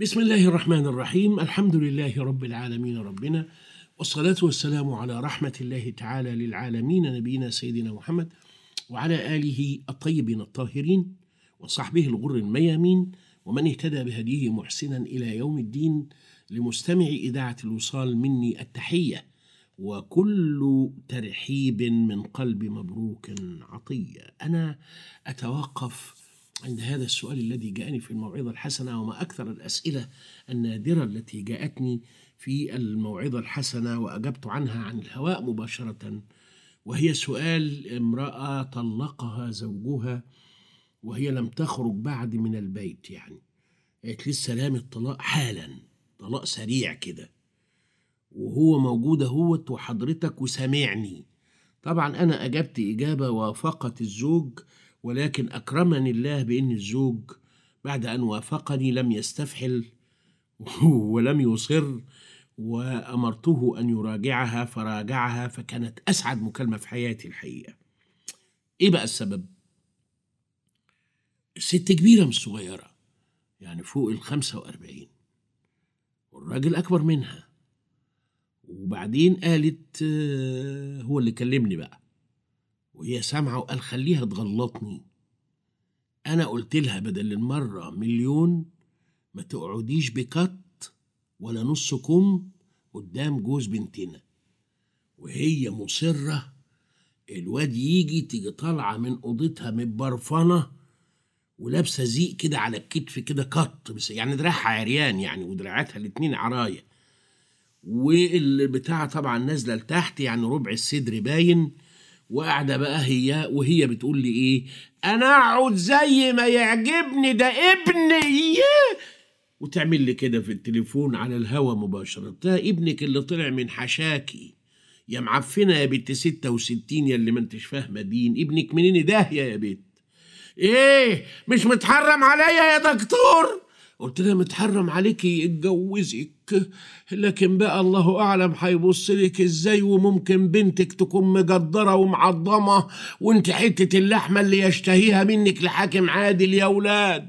بسم الله الرحمن الرحيم. الحمد لله رب العالمين ربنا والصلاة والسلام على رحمة الله تعالى للعالمين نبينا سيدنا محمد وعلى آله الطيبين الطاهرين وصحبه الغر الميامين ومن اهتدى بهديه محسنا إلى يوم الدين لمستمع إذاعة الوصال مني التحية وكل ترحيب من قلب مبروك عطية. أنا أتوقف عند هذا السؤال الذي جاءني في الموعظة الحسنة وما أكثر الأسئلة النادرة التي جاءتني في الموعظة الحسنة وأجبت عنها عن الهواء مباشرة وهي سؤال امرأة طلقها زوجها وهي لم تخرج بعد من البيت يعني. قالت لي السلام الطلاق حالا طلاق سريع كده. وهو موجود أهوت وحضرتك وسامعني. طبعا أنا أجبت إجابة وافقت الزوج ولكن أكرمني الله بان الزوج بعد أن وافقني لم يستفحل ولم يصر وأمرته أن يراجعها فراجعها فكانت أسعد مكالمة في حياتي الحقيقة. إيه بقى السبب؟ الست كبيرة مش صغيرة يعني فوق ال 45 والراجل أكبر منها. وبعدين قالت آه، هو اللي كلمني بقى. وهي سامعة وقال خليها تغلطني. أنا قلت لها بدل المرة مليون ما تقعديش بكت ولا نص كم قدام جوز بنتنا. وهي مصرة الواد يجي تيجي طالعة من أوضتها متبرفنة ولابسة زيق كده على الكتف كده كت بس يعني دراعها عريان يعني ودراعاتها الاتنين عراية. والبتاعة طبعا نازلة لتحت يعني ربع الصدر باين. وقاعدة بقى هي وهي بتقول لي إيه؟ أنا أقعد زي ما يعجبني ده ابني. وتعمل لي كده في التليفون على الهوا مباشرة. ده ابنك اللي طلع من حشاكي. يا معفنة يا بنت ستة وستين يا اللي ما انتش فاهمة دين. ابنك منين؟ داهية يا بنت. إيه؟ مش متحرم عليا يا دكتور؟ قلت لها متحرم عليكي اتجوزك لكن بقى الله أعلم هيبص لك إزاي وممكن بنتك تكون مجدرة ومعضمه وأنت حتة اللحمة اللي يشتهيها منك لحاكم عادل يا ولاد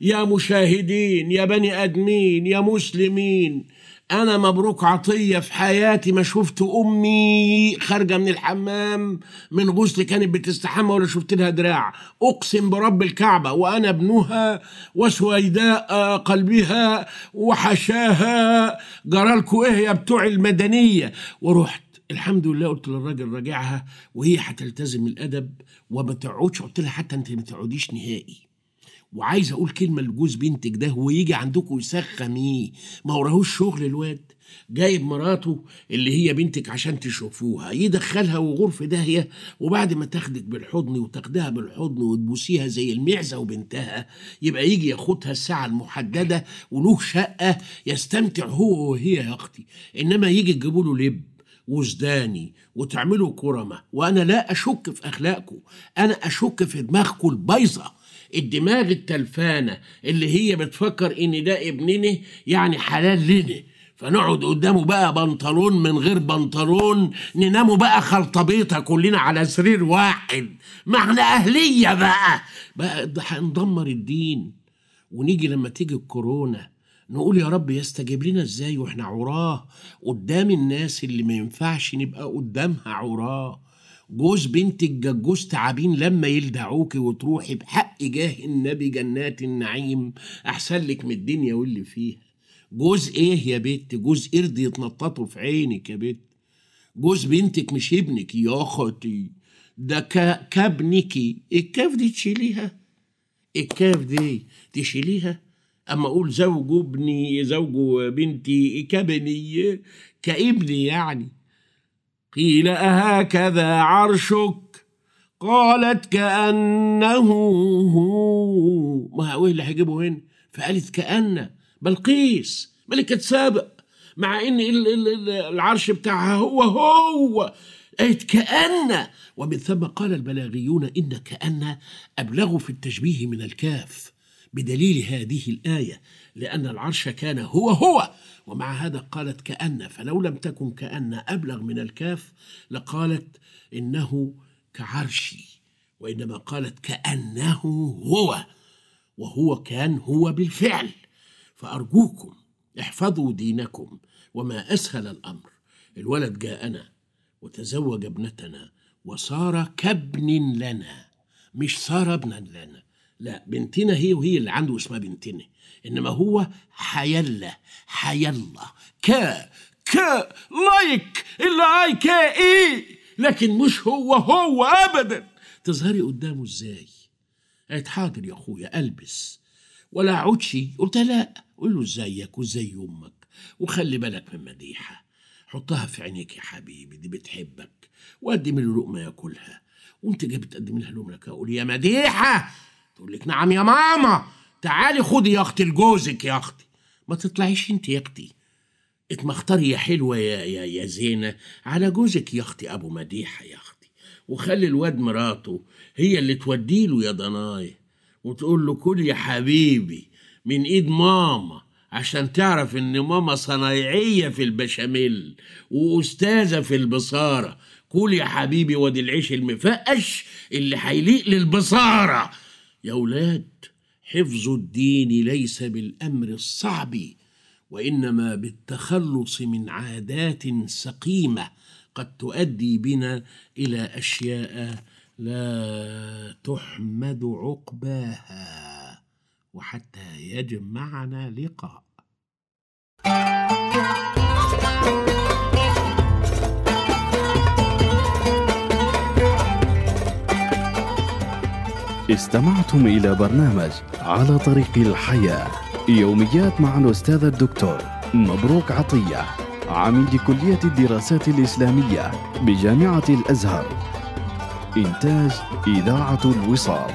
يا مشاهدين يا بني آدمين يا مسلمين. أنا مبروك عطية في حياتي ما شفت أمي خارجة من الحمام من غسل كانت بتستحمى ولا شفت لها دراع. أقسم برب الكعبة وأنا ابنها وسويداء قلبها وحشاها. جرالكوا إيه يا بتوع المدنية؟ ورحت. الحمد لله قلت للراجل راجعها وهي هتلتزم الأدب وما تقعدش. قلت لها حتى أنت ما تقعديش نهائي. وعايز أقول كلمة لجوز بنتك ده هو يجي عندكم يسخن إيه؟ ما وراهوش شغل الواد. جايب مراته اللي هي بنتك عشان تشوفوها يدخلها وغرف داهية وبعد ما تاخدك بالحضن وتاخدها بالحضن وتبوسيها زي المعزة وبنتها يبقى يجي ياخدها الساعة المحددة وله شقة يستمتع هو وهي يا أختي. إنما يجي تجيبوا له لب وزداني وتعملوا كرمة وأنا لا أشك في اخلاقكم أنا أشك في دماغكم البايظة. الدماغ التلفانه اللي هي بتفكر إن ده ابننا يعني حلال لنا فنقعد قدامه بقى بنطلون من غير بنطلون نناموا بقى خلطبيطة كلنا على سرير واحد. ما إحنا أهلية بقى. بقى هندمر الدين. ونيجي لما تيجي الكورونا نقول يا رب يستجيب لنا إزاي وإحنا عراه؟ قدام الناس اللي ما ينفعش نبقى قدامها عراه. جوز بنتك جوز تعابين لما يلدعوكي وتروحي بحق جاه النبي جنات النعيم. أحسن لك من الدنيا واللي فيها. جوز إيه يا بنت جوز قرد يتنططوا في عينك يا بنت جوز بنتك مش ابنك يا أختي ده ك- كابنكي الكاف دي تشيليها. الكاف دي تشيليها. أما أقول زوج ابني زوج بنتي كابني كابني يعني. قيل أهكذا عرشك؟ قالت كأنه هو. ما هو اللي هيجيبه هنا فقالت كأن. بلقيس ملكة سابق مع إن ال- ال- ال- العرش بتاعها هو هو. آية كأن. ومن ثم قال البلاغيون إن كأن أبلغ في التشبيه من الكاف. بدليل هذه الآية لأن العرش كان هو هو. ومع هذا قالت كأن فلو لم تكن كأن أبلغ من الكاف لقالت إنه كعرشي وإنما قالت كأنه هو وهو كان هو بالفعل. فأرجوكم احفظوا دينكم وما أسهل الأمر. الولد جاءنا وتزوج ابنتنا وصار كابن لنا مش صار ابنا لنا. لا بنتنا هي وهي اللي عنده اسمها بنتنا إنما هو حيلا حيلا كا كا لايك إلا آي كا إيه لكن مش هو هو ابدا. تظهري قدامه إزاي؟ قالت حاضر يا أخويا ألبس. ولا عودشي قلت لا. قول له إزيك وإزاي أمك وخلي بالك من مديحة. حطها في عينيك يا حبيبي دي بتحبك. وقدم له لقمة ياكلها. وانت جاي بتقدم لها لقمة أقول يا مديحة! تقول لك نعم يا ماما تعالي خدي يا أختي لجوزك يا أختي. ما تطلعيش أنت يا أختي. اتمختاري يا حلوة يا يا يا زينة على جوزك يا أختي أبو مديحة يا أختي. وخلي الواد مراته هي اللي توديله يا ضناي وتقول له كل يا حبيبي من إيد ماما عشان تعرف إن ماما صنايعية في البشاميل وأستاذة في البصارة. كل يا حبيبي وادي العيش المفقش اللي هيليق للبصارة. يا ولاد حفظ الدين ليس بالأمر الصعب وإنما بالتخلص من عادات سقيمة قد تؤدي بنا إلى أشياء لا تحمد عقباها وحتى يجمعنا لقاء. استمعتم إلى برنامج على طريق الحياة. يوميات مع الأستاذ الدكتور مبروك عطية عميد كلية الدراسات الإسلامية بجامعة الأزهر. إنتاج إذاعة الوصال.